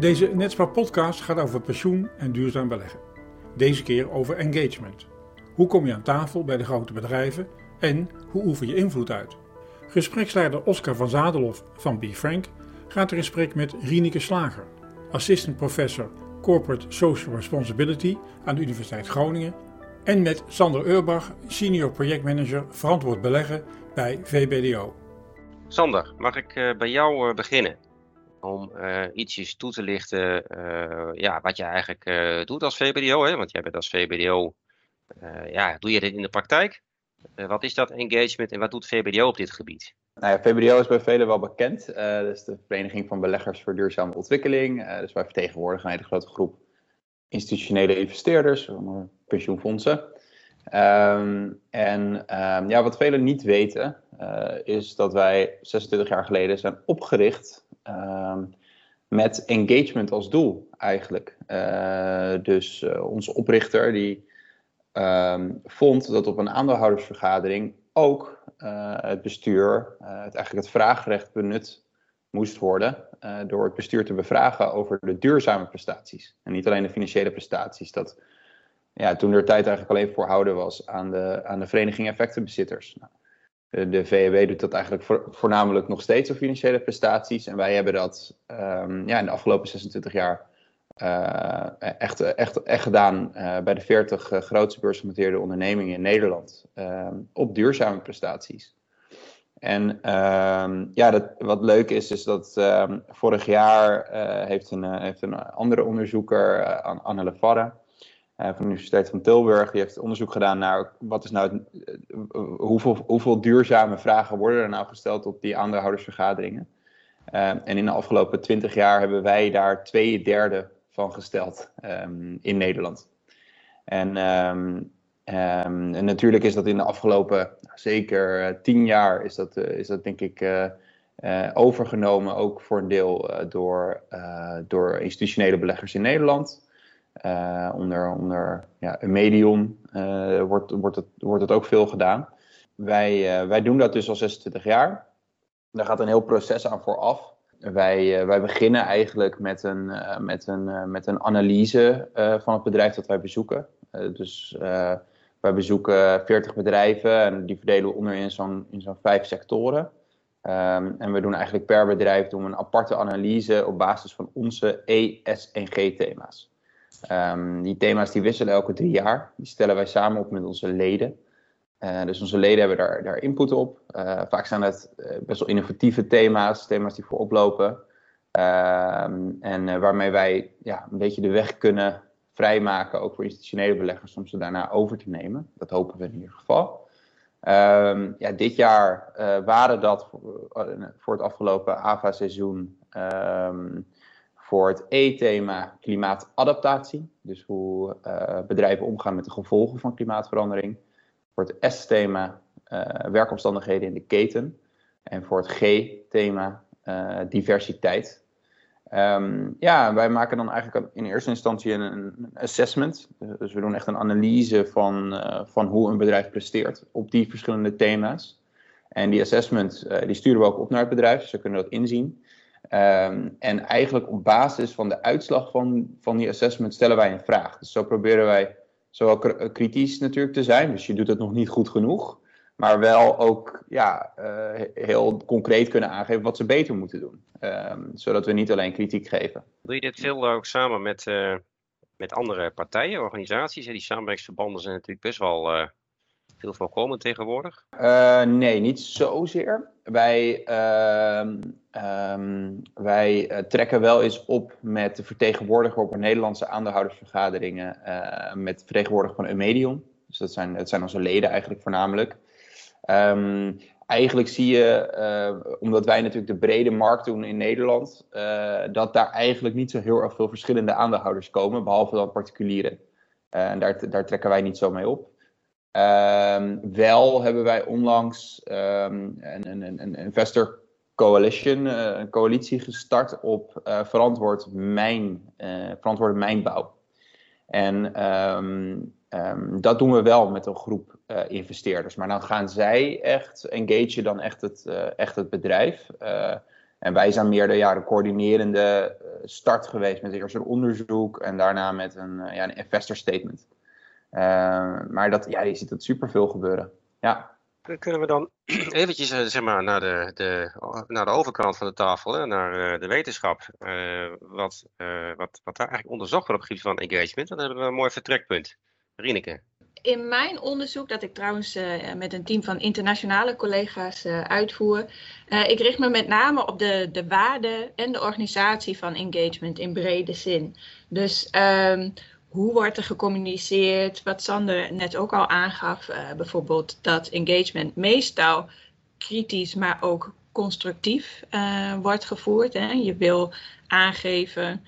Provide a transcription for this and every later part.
Deze Netspar podcast gaat over pensioen en duurzaam beleggen. Deze keer over engagement. Hoe kom je aan tafel bij de grote bedrijven en hoe oefen je invloed uit? Gespreksleider Oscar van Zadelhoff van B. Frank gaat er in gesprek met Rienike Slager, assistant professor Corporate Social Responsibility aan de Universiteit Groningen en met Sander Eurbach, senior projectmanager verantwoord beleggen bij VBDO. Sander, mag ik uh, bij jou uh, beginnen? Om uh, ietsjes toe te lichten ja, wat je eigenlijk doet als VBDO. Hè? Want jij bent als VBDO, ja, doe je dit in de praktijk? wat is dat engagement en wat doet VBDO op dit gebied? Nou ja, VBDO is bij velen wel bekend. dat is de Vereniging van Beleggers voor Duurzame Ontwikkeling. dus wij vertegenwoordigen een hele grote groep institutionele investeerders, pensioenfondsen. Um, en um, ja, wat velen niet weten, is dat wij 26 jaar geleden zijn opgericht um, met engagement als doel eigenlijk. Uh, dus uh, onze oprichter die vond dat op een aandeelhoudersvergadering ook het bestuur, het, eigenlijk het vraagrecht benut moest worden door het bestuur te bevragen over de duurzame prestaties. En niet alleen de financiële prestaties. Dat ja, toen er tijd eigenlijk alleen voorhouden was aan de, aan de vereniging effectenbezitters. Nou, de, de VEB doet dat eigenlijk voornamelijk nog steeds op financiële prestaties. En wij hebben dat um, ja, in de afgelopen 26 jaar uh, echt, echt, echt gedaan uh, bij de 40 uh, grootste beursgenoteerde ondernemingen in Nederland um, op duurzame prestaties. En um, ja, dat, wat leuk is, is dat vorig jaar heeft, een, heeft een andere onderzoeker, Anne Levarre, van de Universiteit van Tilburg. Die heeft onderzoek gedaan naar wat is nou het, uh, hoeveel, hoeveel duurzame vragen worden er nou gesteld op die aandeelhoudersvergaderingen. Uh, en in de afgelopen twintig jaar hebben wij daar twee derde van gesteld um, in Nederland. En, um, um, en, natuurlijk is dat in de afgelopen zeker tien jaar is dat, is dat denk ik overgenomen ook voor een deel door, door institutionele beleggers in Nederland. Uh, onder onder ja, een medium uh, wordt, wordt, het, wordt het ook veel gedaan. Wij, uh, wij doen dat dus al 26 jaar. Daar gaat een heel proces aan vooraf. Wij, wij beginnen eigenlijk met een, met een, met een analyse van het bedrijf dat wij bezoeken. dus wij bezoeken 40 bedrijven en die verdelen we onder in zo'n zo'n vijf sectoren. Um, en we doen eigenlijk per bedrijf doen een aparte analyse op basis van onze E, Um, die thema's die wisselen elke drie jaar. Die stellen wij samen op met onze leden. Uh, dus onze leden hebben daar, daar input op. Uh, vaak zijn het uh, best wel innovatieve thema's, thema's die voorop lopen. Ehm, en waarmee wij ja, een beetje de weg kunnen vrijmaken, ook voor institutionele beleggers, om ze daarna over te nemen. Dat hopen we in ieder geval. Um, ja, dit jaar waren dat voor, voor het afgelopen AVA-seizoen voor het E-thema klimaatadaptatie. Dus hoe uh, bedrijven omgaan met de gevolgen van klimaatverandering. Voor het S-thema uh, werkomstandigheden in de keten. En voor het G-thema uh, diversiteit. Um, ja, wij maken dan eigenlijk in eerste instantie een, assessment. Dus we doen echt een analyse van, van hoe een bedrijf presteert op die verschillende thema's. En die assessment die sturen we ook op naar het bedrijf, ze kunnen dat inzien. Um, en eigenlijk op basis van de uitslag van, van die assessment stellen wij een vraag. Dus zo proberen wij zowel kritisch natuurlijk te zijn, dus je doet het nog niet goed genoeg, maar wel ook ja, uh, heel concreet kunnen aangeven wat ze beter moeten doen. Um, zodat we niet alleen kritiek geven. Doe je dit veel ook samen met, uh, met andere partijen, organisaties? Die samenwerkingsverbanden zijn natuurlijk best wel veel voorkomend tegenwoordig? Uh, nee, niet zozeer. Wij, uh, um, wij uh, trekken wel eens op met de vertegenwoordiger op een Nederlandse aandeelhoudersvergaderingen uh, met vertegenwoordiger van Eumedion. Dus dat zijn, zijn onze leden eigenlijk voornamelijk. Um, eigenlijk zie je, omdat wij natuurlijk de brede markt doen in Nederland, dat daar eigenlijk niet zo heel erg veel verschillende aandeelhouders komen, behalve dan particulieren. en daar, daar trekken wij niet zo mee op. Um, wel hebben wij onlangs um, een, een, een, investor coalition, uh, een coalitie gestart op uh, verantwoord, mijn, uh, verantwoorde mijnbouw. En um, dat doen we wel met een groep investeerders. Maar dan gaan zij echt engagen dan echt het, echt het bedrijf. en wij zijn meer de ja, coördinerende start geweest met eerst een onderzoek en daarna met een, ja, een investor statement. Maar dat, ja, je ziet dat superveel gebeuren. Ja. Kunnen we dan eventjes zeg maar, naar, de, de, naar de overkant van de tafel, hè, naar de wetenschap, wat, wat, wat daar eigenlijk onderzocht wordt op het gebied van engagement. Dan hebben we een mooi vertrekpunt. Rieneke. In mijn onderzoek, dat ik trouwens uh, met een team van internationale collega's uh, uitvoer, uh, ik richt me met name op de, de waarde en de organisatie van engagement in brede zin. Dus um, hoe wordt er gecommuniceerd? Wat Sander net ook al aangaf, bijvoorbeeld dat engagement meestal kritisch, maar ook constructief wordt gevoerd. Hè? Je wil aangeven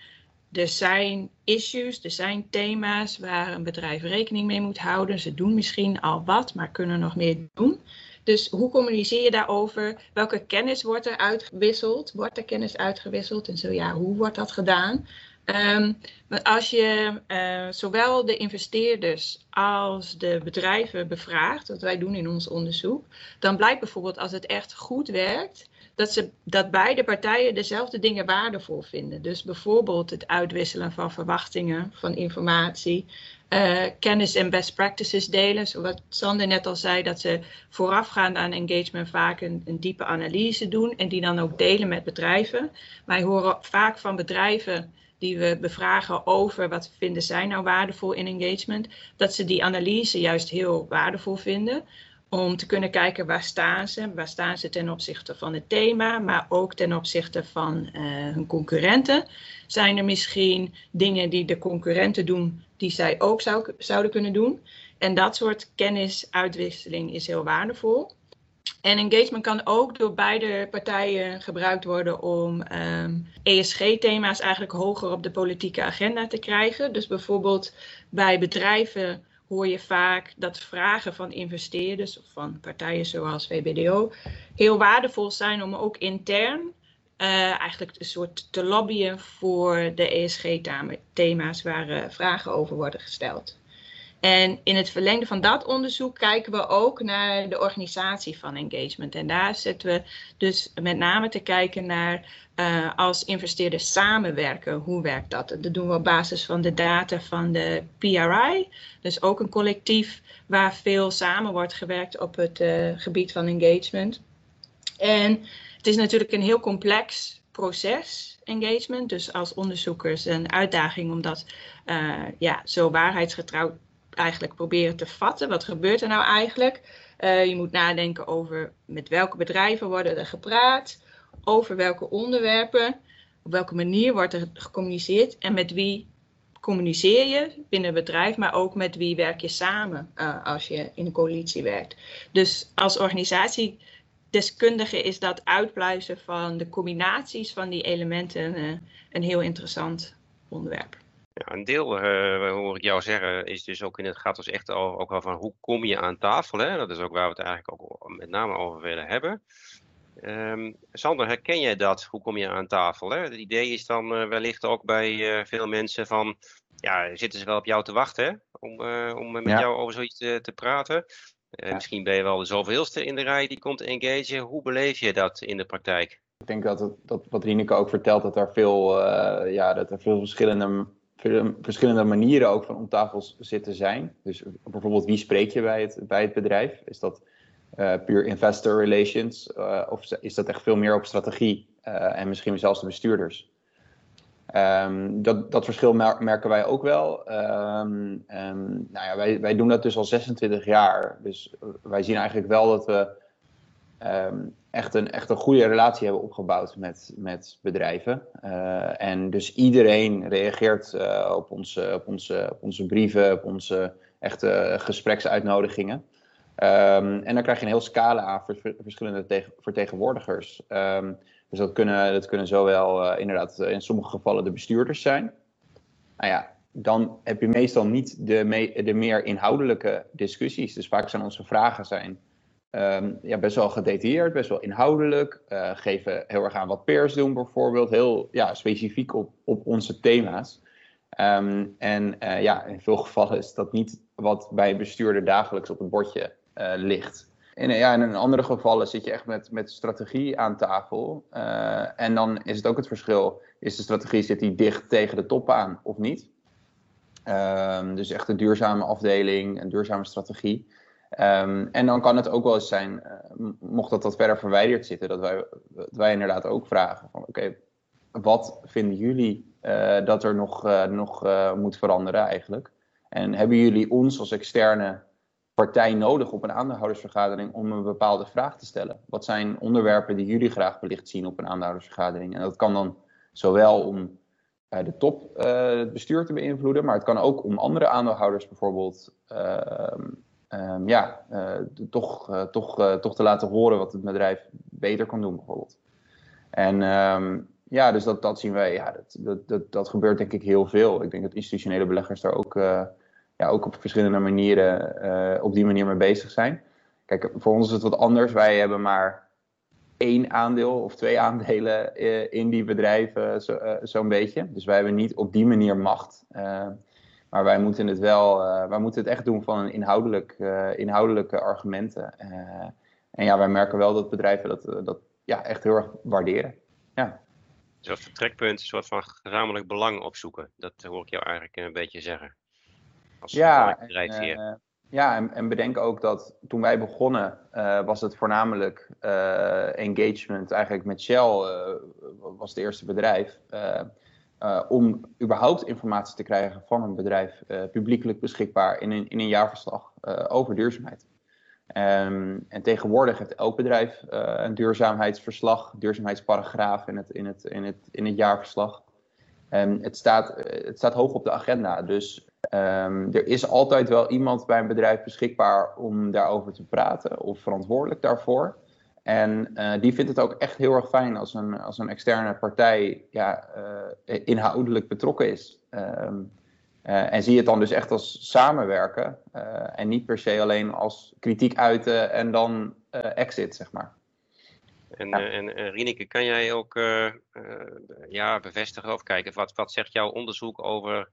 er zijn issues, er zijn thema's waar een bedrijf rekening mee moet houden. Ze doen misschien al wat, maar kunnen nog meer doen. Dus hoe communiceer je daarover? Welke kennis wordt er uitgewisseld? Wordt er kennis uitgewisseld? En zo ja, hoe wordt dat gedaan? Um, als je uh, zowel de investeerders als de bedrijven bevraagt, wat wij doen in ons onderzoek, dan blijkt bijvoorbeeld als het echt goed werkt, dat, ze, dat beide partijen dezelfde dingen waardevol vinden. Dus bijvoorbeeld het uitwisselen van verwachtingen, van informatie, uh, kennis en best practices delen. Zoals Sander net al zei, dat ze voorafgaand aan engagement vaak een, een diepe analyse doen en die dan ook delen met bedrijven. Wij horen vaak van bedrijven die we bevragen over wat vinden zij nou waardevol in engagement, dat ze die analyse juist heel waardevol vinden om te kunnen kijken waar staan ze, waar staan ze ten opzichte van het thema, maar ook ten opzichte van uh, hun concurrenten. Zijn er misschien dingen die de concurrenten doen die zij ook zou, zouden kunnen doen? En dat soort kennisuitwisseling is heel waardevol. En engagement kan ook door beide partijen gebruikt worden om um, ehm, ESG-thema's eigenlijk hoger op de politieke agenda te krijgen. Dus bijvoorbeeld bij bedrijven hoor je vaak dat vragen van investeerders of van partijen zoals VBDO heel waardevol zijn om ook intern uh, eigenlijk een soort te lobbyen voor de ESG-thema's waar uh, vragen over worden gesteld. En in het verlengde van dat onderzoek kijken we ook naar de organisatie van engagement. En daar zetten we dus met name te kijken naar uh, als investeerders samenwerken, hoe werkt dat? Dat doen we op basis van de data van de PRI. Dus ook een collectief waar veel samen wordt gewerkt op het uh, gebied van engagement. En het is natuurlijk een heel complex proces, engagement. Dus als onderzoekers een uitdaging om dat uh, ja, zo waarheidsgetrouw eigenlijk proberen te vatten. Wat gebeurt er nou eigenlijk? Uh, je moet nadenken over met welke bedrijven worden er gepraat, over welke onderwerpen, op welke manier wordt er gecommuniceerd en met wie communiceer je binnen het bedrijf, maar ook met wie werk je samen uh, als je in een coalitie werkt. Dus als organisatiedeskundige is dat uitpluizen van de combinaties van die elementen uh, een heel interessant onderwerp. Ja, een deel, uh, hoor ik jou zeggen, is dus ook in het gaat dus echt al, ook wel van hoe kom je aan tafel. Hè? Dat is ook waar we het eigenlijk ook met name over willen hebben. Um, Sander, herken jij dat? Hoe kom je aan tafel? Hè? Het idee is dan uh, wellicht ook bij uh, veel mensen van, ja, zitten ze wel op jou te wachten hè? om, om met ja. jou over zoiets te, te praten. Ja. Misschien ben je wel de zoveelste in de rij die komt engageren. Hoe beleef je dat in de praktijk? Ik denk dat, het, dat wat Rieneke ook vertelt, dat er veel, ja, dat er veel verschillende verschillende manieren ook van om tafel zitten zijn. Dus bijvoorbeeld wie spreek je bij het, bij het bedrijf? Is dat uh, puur investor relations? Uh, of is dat echt veel meer op strategie uh, en misschien zelfs de bestuurders? Um, dat, dat verschil merken wij ook wel. Um, nou ja, wij, wij doen dat dus al 26 jaar. Dus wij zien eigenlijk wel dat we echt een, echt een goede relatie hebben opgebouwd met, met bedrijven. Uh, en dus iedereen reageert uh, op, onze, op, onze, op onze brieven, op onze echte gespreksuitnodigingen. Um, en dan krijg je een heel scala aan verschillende tegen, vertegenwoordigers. Um, dus dat kunnen, dat kunnen zowel uh, inderdaad in sommige gevallen de bestuurders zijn. Nou ja, dan heb je meestal niet de, de meer inhoudelijke discussies. Dus vaak zijn onze vragen zijn Um, ja, best wel gedetailleerd, best wel inhoudelijk. Uh, geven heel erg aan wat peers doen bijvoorbeeld. Heel ja, specifiek op, op onze thema's. Um, en uh, ja, in veel gevallen is dat niet wat bij bestuurder dagelijks op het bordje uh, ligt. in, ja, in andere gevallen zit je echt met, met strategie aan tafel. En dan is het ook het verschil. Is de strategie, zit die dicht tegen de top aan of niet? Um, dus echt een duurzame afdeling, een duurzame strategie. Um, en dan kan het ook wel eens zijn, uh, mocht dat wat verder verwijderd zitten, dat wij, dat wij inderdaad ook vragen van oké, wat vinden jullie uh, dat er nog, nog moet veranderen eigenlijk? En hebben jullie ons als externe partij nodig op een aandeelhoudersvergadering om een bepaalde vraag te stellen? Wat zijn onderwerpen die jullie graag belicht zien op een aandeelhoudersvergadering? En dat kan dan zowel om de top, het bestuur te beïnvloeden, maar het kan ook om andere aandeelhouders bijvoorbeeld um, ja, uh, toch, toch, toch te laten horen wat het bedrijf beter kan doen bijvoorbeeld. En um, ja, dus dat, dat zien wij, ja, dat, dat, dat, dat gebeurt denk ik heel veel. Ik denk dat institutionele beleggers daar ook ja, ook op verschillende manieren op die manier mee bezig zijn. Kijk, voor ons is het wat anders. Wij hebben maar één aandeel of twee aandelen in die bedrijven, zo'n zo beetje. Dus wij hebben niet op die manier macht. Maar wij moeten het wel, wij moeten het echt doen van inhoudelijk, inhoudelijke argumenten. en ja, wij merken wel dat bedrijven dat, dat ja, echt heel erg waarderen. Ja. Een soort vertrekpunt, een soort van gezamenlijk belang opzoeken. Dat hoor ik jou eigenlijk een beetje zeggen ja, en, uh, ja, en, en, bedenk ook dat toen wij begonnen, uh, was het voornamelijk uh, engagement eigenlijk met Shell, was het eerste bedrijf, om überhaupt informatie te krijgen van een bedrijf publiekelijk beschikbaar in een, in een jaarverslag over duurzaamheid. Um, en tegenwoordig heeft elk bedrijf een duurzaamheidsverslag, duurzaamheidsparagraaf in het, in het, in het, in het jaarverslag. En het staat, het staat hoog op de agenda. Dus Um, er is altijd wel iemand bij een bedrijf beschikbaar om daarover te praten of verantwoordelijk daarvoor. En uh, die vindt het ook echt heel erg fijn als een, als een externe partij ja, uh, inhoudelijk betrokken is. Um, uh, en zie het dan dus echt als samenwerken en niet per se alleen als kritiek uiten en dan exit, zeg maar. En, ja. en Rineke, kan jij ook ja, bevestigen of kijken, wat, wat zegt jouw onderzoek over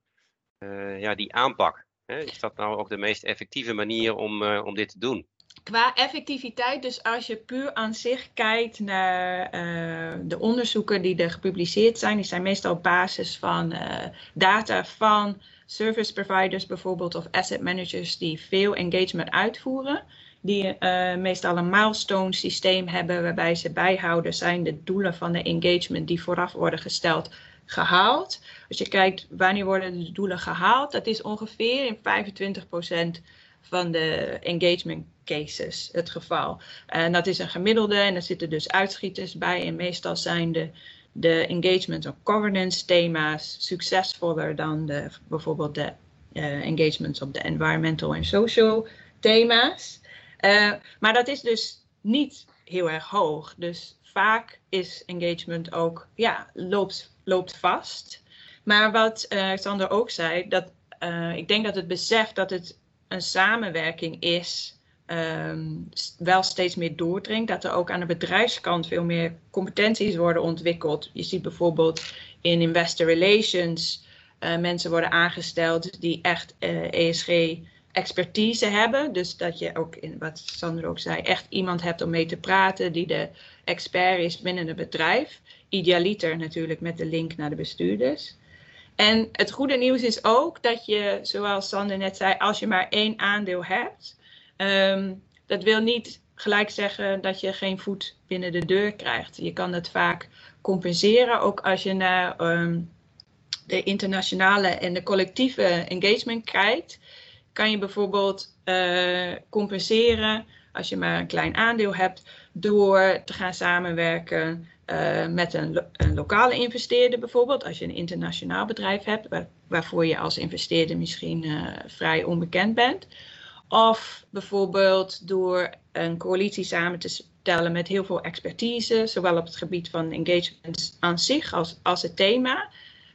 uh, ja, die aanpak? Hè? Is dat nou ook de meest effectieve manier om, uh, om dit te doen? Qua effectiviteit, dus als je puur aan zich kijkt naar uh, de onderzoeken die er gepubliceerd zijn, die zijn meestal op basis van data van service providers bijvoorbeeld of asset managers die veel engagement uitvoeren die uh, meestal een milestone systeem hebben waarbij ze bijhouden zijn de doelen van de engagement die vooraf worden gesteld gehaald. Als je kijkt wanneer worden de doelen gehaald, dat is ongeveer in 25% van de engagement cases het geval. En dat is een gemiddelde en er zitten dus uitschieters bij en meestal zijn de, de engagement of governance thema's succesvoller dan de, bijvoorbeeld de uh, engagements op de environmental en social thema's. Uh, maar dat is dus niet heel erg hoog. Dus vaak is engagement ook, ja, loopt loopt vast. Maar wat uh, Sander ook zei, dat ik denk dat het besef dat het een samenwerking is, um, wel steeds meer doordringt. Dat er ook aan de bedrijfskant veel meer competenties worden ontwikkeld. Je ziet bijvoorbeeld in investor relations uh, mensen worden aangesteld die echt ESG expertise hebben. Dus dat je ook, in wat Sander ook zei, echt iemand hebt om mee te praten die de expert is binnen het bedrijf. Idealiter natuurlijk met de link naar de bestuurders. En het goede nieuws is ook dat je, zoals Sander net zei, als je maar één aandeel hebt, um, dat wil niet gelijk zeggen dat je geen voet binnen de deur krijgt. Je kan het vaak compenseren, ook als je naar um, de internationale en de collectieve engagement kijkt kan je bijvoorbeeld uh, compenseren als je maar een klein aandeel hebt door te gaan samenwerken uh, met een, een, lokale investeerder bijvoorbeeld. Als je een internationaal bedrijf hebt waar, waarvoor je als investeerder misschien uh, vrij onbekend bent. Of bijvoorbeeld door een coalitie samen te stellen met heel veel expertise, zowel op het gebied van engagement aan zich als, als het thema.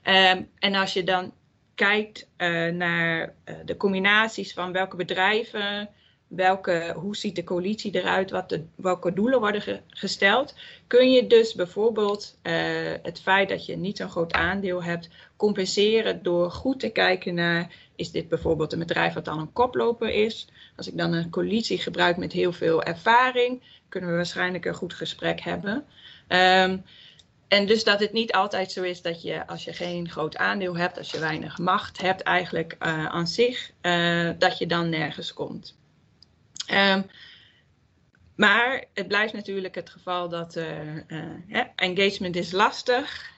Um, en als je dan kijkt uh, naar de combinaties van welke bedrijven welke, hoe ziet de coalitie eruit, wat de, welke doelen worden gesteld, kun je dus bijvoorbeeld uh, het feit dat je niet zo'n groot aandeel hebt compenseren door goed te kijken naar, is dit bijvoorbeeld een bedrijf wat dan een koploper is? Als ik dan een coalitie gebruik met heel veel ervaring, kunnen we waarschijnlijk een goed gesprek hebben. Um, en dus dat het niet altijd zo is dat je, als je geen groot aandeel hebt, als je weinig macht hebt eigenlijk uh, aan zich, uh, dat je dan nergens komt. Um, maar het blijft natuurlijk het geval dat uh, engagement is lastig,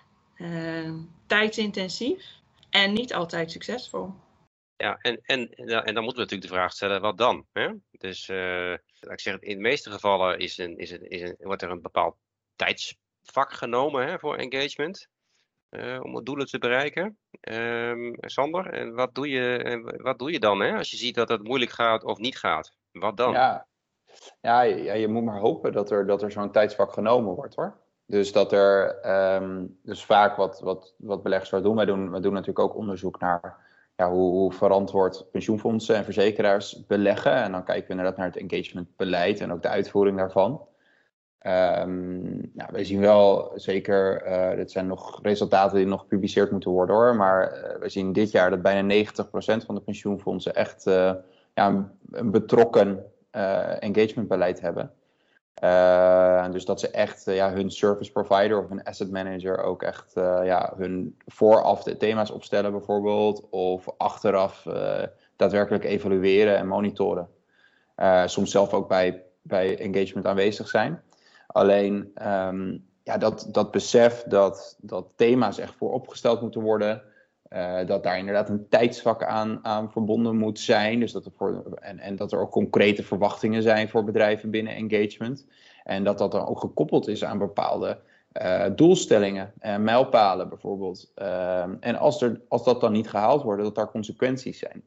tijdsintensief en niet altijd succesvol. Ja, en, en, en dan moeten we natuurlijk de vraag stellen, wat dan? Hè? Dus ik zeg, in de meeste gevallen is een, is is een, wordt er een bepaald tijds vak genomen hè, voor engagement. Uh, om het doelen te bereiken. Um, Sander, en wat doe je, wat doe je dan hè, als je ziet dat het moeilijk gaat of niet gaat? Wat dan? Ja, ja, ja je moet maar hopen dat er, dat er zo'n tijdsvak genomen wordt hoor. Dus dat er, um, dus vaak wat, wat, wat beleggers doen, wij doen, wij doen natuurlijk ook onderzoek naar ja, hoe, hoe verantwoord pensioenfondsen en verzekeraars beleggen. En dan kijken we inderdaad naar het engagementbeleid en ook de uitvoering daarvan. Um, nou, wij zien wel zeker, uh, dit zijn nog resultaten die nog gepubliceerd moeten worden hoor, maar uh, we zien dit jaar dat bijna 90% van de pensioenfondsen echt uh, ja, een, betrokken engagementbeleid hebben. dus dat ze echt ja, hun service provider of hun asset manager ook echt ja, hun vooraf de thema's opstellen bijvoorbeeld, of achteraf daadwerkelijk evalueren en monitoren. soms zelf ook bij, bij engagement aanwezig zijn. Alleen um, ja, dat, dat besef dat, dat thema's echt vooropgesteld moeten worden. Uh, dat daar inderdaad een tijdsvak aan, aan verbonden moet zijn. Dus dat er voor, en, en dat er ook concrete verwachtingen zijn voor bedrijven binnen engagement. En dat dat dan ook gekoppeld is aan bepaalde uh, doelstellingen en mijlpalen bijvoorbeeld. Uh, en als, er, als dat dan niet gehaald wordt, dat daar consequenties zijn.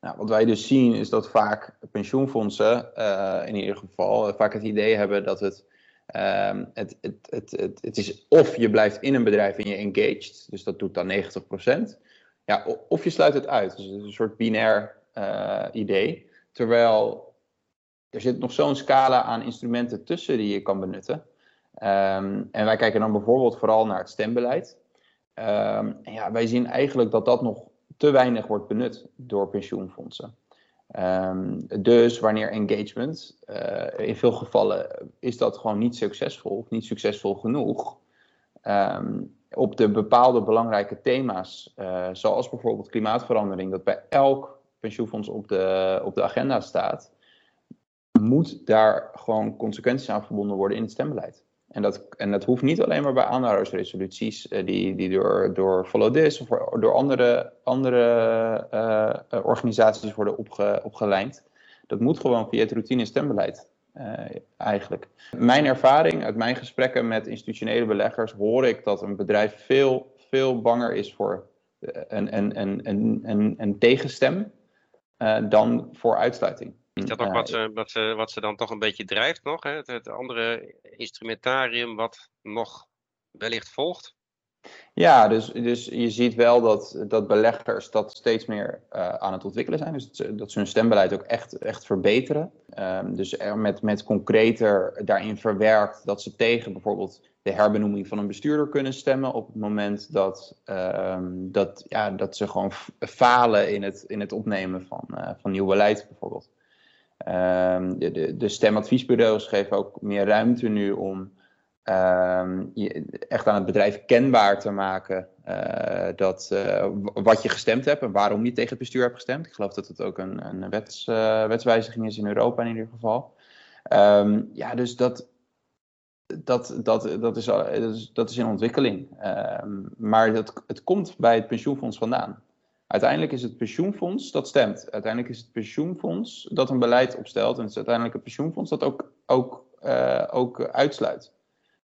Nou, wat wij dus zien is dat vaak pensioenfondsen, in ieder geval, vaak het idee hebben dat het, uh, het, het, het, het, het is of je blijft in een bedrijf en je engaged, dus dat doet dan 90%, ja, of je sluit het uit. Dus het is een soort binair uh, idee. Terwijl er zit nog zo'n scala aan instrumenten tussen die je kan benutten. Um, en wij kijken dan bijvoorbeeld vooral naar het stembeleid. Um, ja, wij zien eigenlijk dat dat nog te weinig wordt benut door pensioenfondsen. Um, dus wanneer engagement, uh, in veel gevallen is dat gewoon niet succesvol of niet succesvol genoeg. Um, op de bepaalde belangrijke thema's, uh, zoals bijvoorbeeld klimaatverandering, dat bij elk pensioenfonds op de, op de agenda staat, moet daar gewoon consequenties aan verbonden worden in het stembeleid. En dat, en dat hoeft niet alleen maar bij aanhoudersresoluties uh, die, die door, door Follow This of door andere, andere uh, organisaties worden opge, opgelijnd. Dat moet gewoon via het routine stembeleid eigenlijk. Mijn ervaring uit mijn gesprekken met institutionele beleggers hoor ik dat een bedrijf veel, veel banger is voor een, een tegenstem dan voor uitsluiting. Is dat ook wat ze, wat, ze, wat ze dan toch een beetje drijft nog? Hè? Het, het andere instrumentarium wat nog wellicht volgt? Ja, dus, dus je ziet wel dat, dat beleggers dat steeds meer uh, aan het ontwikkelen zijn. Dus dat, ze hun stembeleid ook echt, echt verbeteren. Um, dus er met, met concreter daarin verwerkt dat ze tegen bijvoorbeeld de herbenoeming van een bestuurder kunnen stemmen op het moment dat, um, dat, ja, dat ze gewoon falen in het, in het opnemen van, uh, van nieuw beleid bijvoorbeeld. Um, de, de, de, stemadviesbureaus geven ook meer ruimte nu om um, je, echt aan het bedrijf kenbaar te maken uh, dat, uh, wat je gestemd hebt en waarom je tegen het bestuur hebt gestemd. Ik geloof dat het ook een, een wets, uh, wetswijziging is in Europa in ieder geval. Um, ja, dus dat, dat, dat, dat, is, dat, is, dat is in ontwikkeling. maar dat, het komt bij het pensioenfonds vandaan. Uiteindelijk is het pensioenfonds dat stemt. Uiteindelijk is het pensioenfonds dat een beleid opstelt. En het is uiteindelijk het pensioenfonds dat ook, ook, uh, ook uitsluit.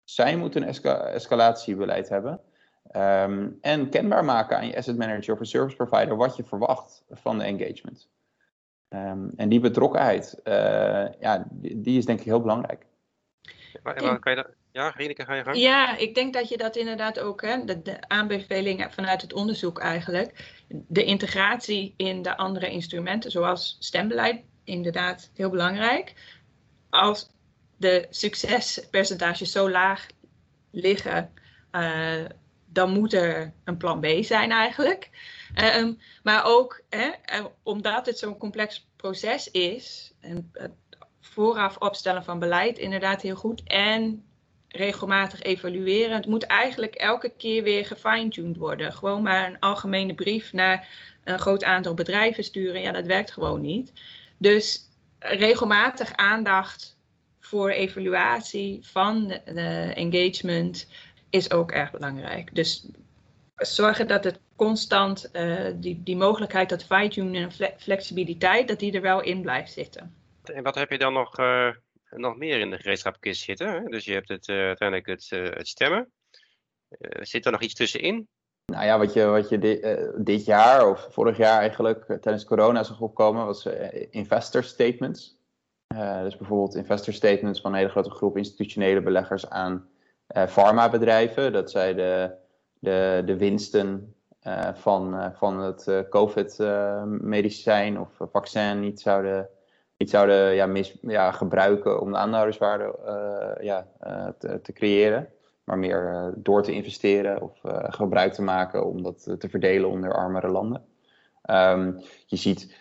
Zij moeten een esca escalatiebeleid hebben. Um, en kenbaar maken aan je asset manager of een service provider wat je verwacht van de engagement. Um, en die betrokkenheid, uh, ja, die, is denk ik heel belangrijk. En waar kan je ja, Reneke, ga je gang. Ja, ik denk dat je dat inderdaad ook, hè, de, aanbevelingen vanuit het onderzoek eigenlijk, de integratie in de andere instrumenten, zoals stembeleid inderdaad heel belangrijk. Als de succespercentages zo laag liggen, uh, dan moet er een plan B zijn eigenlijk. Ehm, maar ook hè, omdat het zo'n complex proces is, en het vooraf opstellen van beleid inderdaad heel goed en regelmatig evalueren. Het moet eigenlijk elke keer weer gefine-tuned worden. Gewoon maar een algemene brief naar een groot aantal bedrijven sturen, ja, dat werkt gewoon niet. Dus regelmatig aandacht voor evaluatie van de engagement is ook erg belangrijk. Dus zorgen dat het constant, uh, die, die mogelijkheid tot fine-tunen en flexibiliteit, dat die er wel in blijft zitten. En wat heb je dan nog, uh, nog meer in de gereedschapkist zitten? Hè? Dus je hebt het, uh, uiteindelijk het, het stemmen. zit er nog iets tussenin? Nou ja, wat je, wat je dit, jaar of vorig jaar eigenlijk tijdens corona zag opkomen, was investor statements. dus bijvoorbeeld investor statements van een hele grote groep institutionele beleggers aan farmabedrijven. Dat zij de, de, de winsten van, van het COVID-medicijn of vaccin niet zouden, niet zouden ja, mis, ja, gebruiken om de aandeelhouderswaarde ja, te, te, creëren. Maar meer door te investeren of gebruik te maken om dat te verdelen onder armere landen. Um, je ziet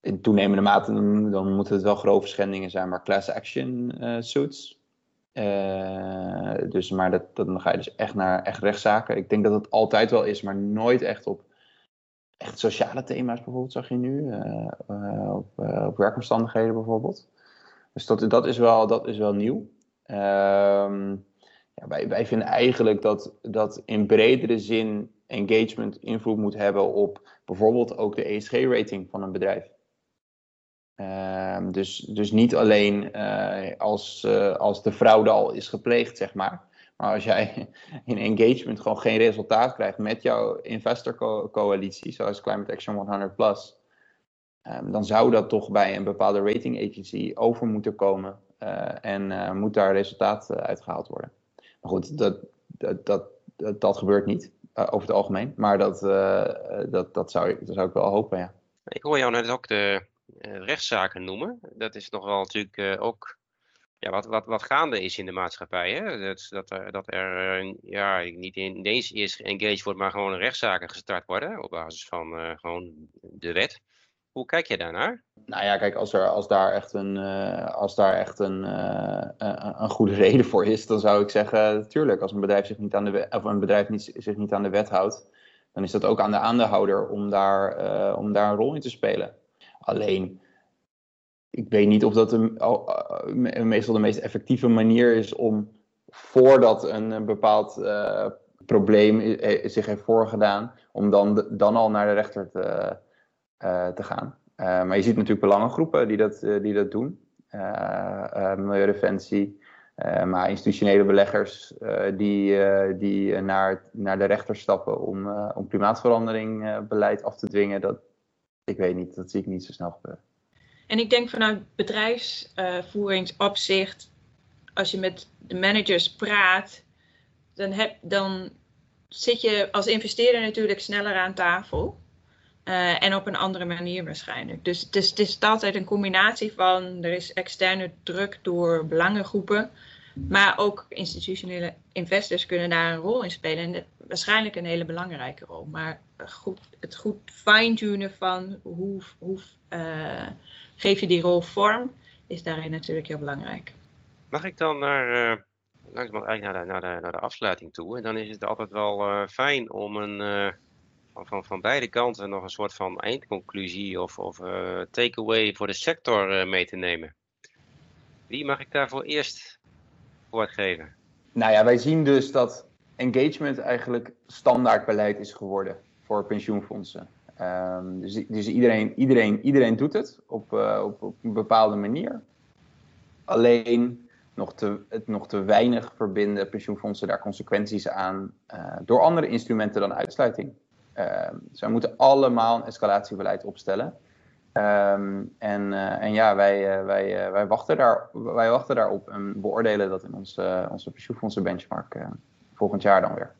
in toenemende mate, dan, moeten het wel grove schendingen zijn, maar class action suits. Dus, maar dat, dat, dan ga je dus echt naar echt rechtszaken. Ik denk dat het altijd wel is, maar nooit echt op echt sociale thema's bijvoorbeeld, zag je nu. Uh, uh, op, op, werkomstandigheden bijvoorbeeld. Dus dat, dat, is, wel, dat is wel nieuw. Ehm, ja, wij, wij vinden eigenlijk dat, dat in bredere zin engagement invloed moet hebben op bijvoorbeeld ook de ESG-rating van een bedrijf. Ehm, dus, dus niet alleen als, als de fraude al is gepleegd, zeg maar. Maar als jij in engagement gewoon geen resultaat krijgt met jouw investor-coalitie, zoals Climate Action 100 Plus, um, dan zou dat toch bij een bepaalde rating agency over moeten komen uh, en moet daar resultaat uitgehaald worden. Maar goed, dat, dat, dat, dat, gebeurt niet over het algemeen. Maar dat, dat, dat, zou, dat zou ik wel hopen, ja. Ik hoor jou net ook de rechtszaken noemen. Dat is nog wel natuurlijk ook wat, wat, wat gaande is in de maatschappij. Hè? Dat, dat er, dat er uh, ja, niet ineens eerst geengaged wordt, maar gewoon rechtszaken gestart worden op basis van gewoon de wet. Hoe kijk je daarnaar? Nou ja, kijk, als, er, als daar echt, een, als daar echt een, een goede reden voor is, dan zou ik zeggen, natuurlijk, als een bedrijf zich niet aan de wet, of een bedrijf niet, zich niet aan de wet houdt, dan is dat ook aan de aandeelhouder om daar, om daar een rol in te spelen. Alleen, ik weet niet of dat de, uh, meestal de meest effectieve manier is om voordat een, bepaald uh, probleem eh, zich heeft voorgedaan, om dan, dan al naar de rechter te, te gaan. maar je ziet natuurlijk belangengroepen die dat, die dat doen. Milieudefensie, maar institutionele beleggers die, die naar, naar de rechter stappen om, om klimaatverandering beleid af te dwingen, dat, ik weet niet, dat zie ik niet zo snel gebeuren. En ik denk vanuit bedrijfsvoeringsopzicht, als je met de managers praat, dan, heb, dan zit je als investeerder natuurlijk sneller aan tafel. Uh, en op een andere manier waarschijnlijk. Dus het is, het is altijd een combinatie van er is externe druk door belangengroepen. Maar ook institutionele investors kunnen daar een rol in spelen. En waarschijnlijk een hele belangrijke rol. Maar goed, het goed fine-tunen van hoe, hoe uh, geef je die rol vorm, is daarin natuurlijk heel belangrijk. Mag ik dan naar, uh, eigenlijk naar de, naar, de, naar de afsluiting toe? En dan is het altijd wel uh, fijn om een, van, van, van beide kanten nog een soort van eindconclusie of, of takeaway voor de sector mee te nemen. Wie mag ik daarvoor eerst woord geven? Nou ja, wij zien dus dat engagement eigenlijk standaardbeleid is geworden voor pensioenfondsen. Um, dus, dus iedereen, iedereen, iedereen doet het op, uh, op, op, een bepaalde manier. Alleen nog te, het nog te weinig verbinden pensioenfondsen daar consequenties aan uh, door andere instrumenten dan uitsluiting. Zij moeten allemaal een escalatiebeleid opstellen. Um, en, uh, en ja, wij, wij, wij, wachten daar, wij wachten daarop en beoordelen dat in onze, onze pensioenfondsen benchmark volgend jaar dan weer.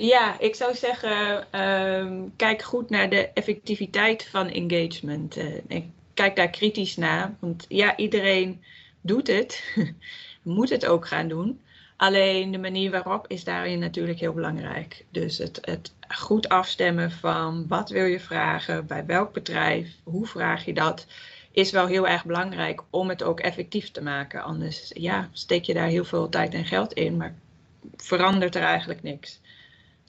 Ja, ik zou zeggen, um, kijk goed naar de effectiviteit van engagement. Uh, kijk daar kritisch naar. Want ja, iedereen doet het, moet het ook gaan doen. Alleen de manier waarop is daarin natuurlijk heel belangrijk. Dus het, het goed afstemmen van wat wil je vragen, bij welk bedrijf, hoe vraag je dat, is wel heel erg belangrijk om het ook effectief te maken. Anders ja, steek je daar heel veel tijd en geld in, maar verandert er eigenlijk niks.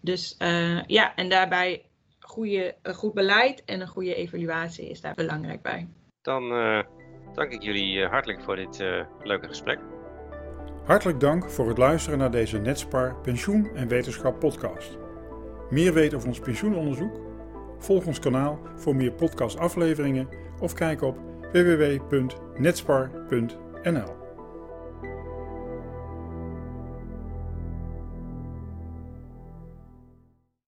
Dus uh, ja, en daarbij goede, een goed beleid en een goede evaluatie is daar belangrijk bij. Dan uh, dank ik jullie uh, hartelijk voor dit leuke gesprek. Hartelijk dank voor het luisteren naar deze Netspar Pensioen en Wetenschap podcast. Meer weten over ons pensioenonderzoek? Volg ons kanaal voor meer podcastafleveringen of kijk op www.netspar.nl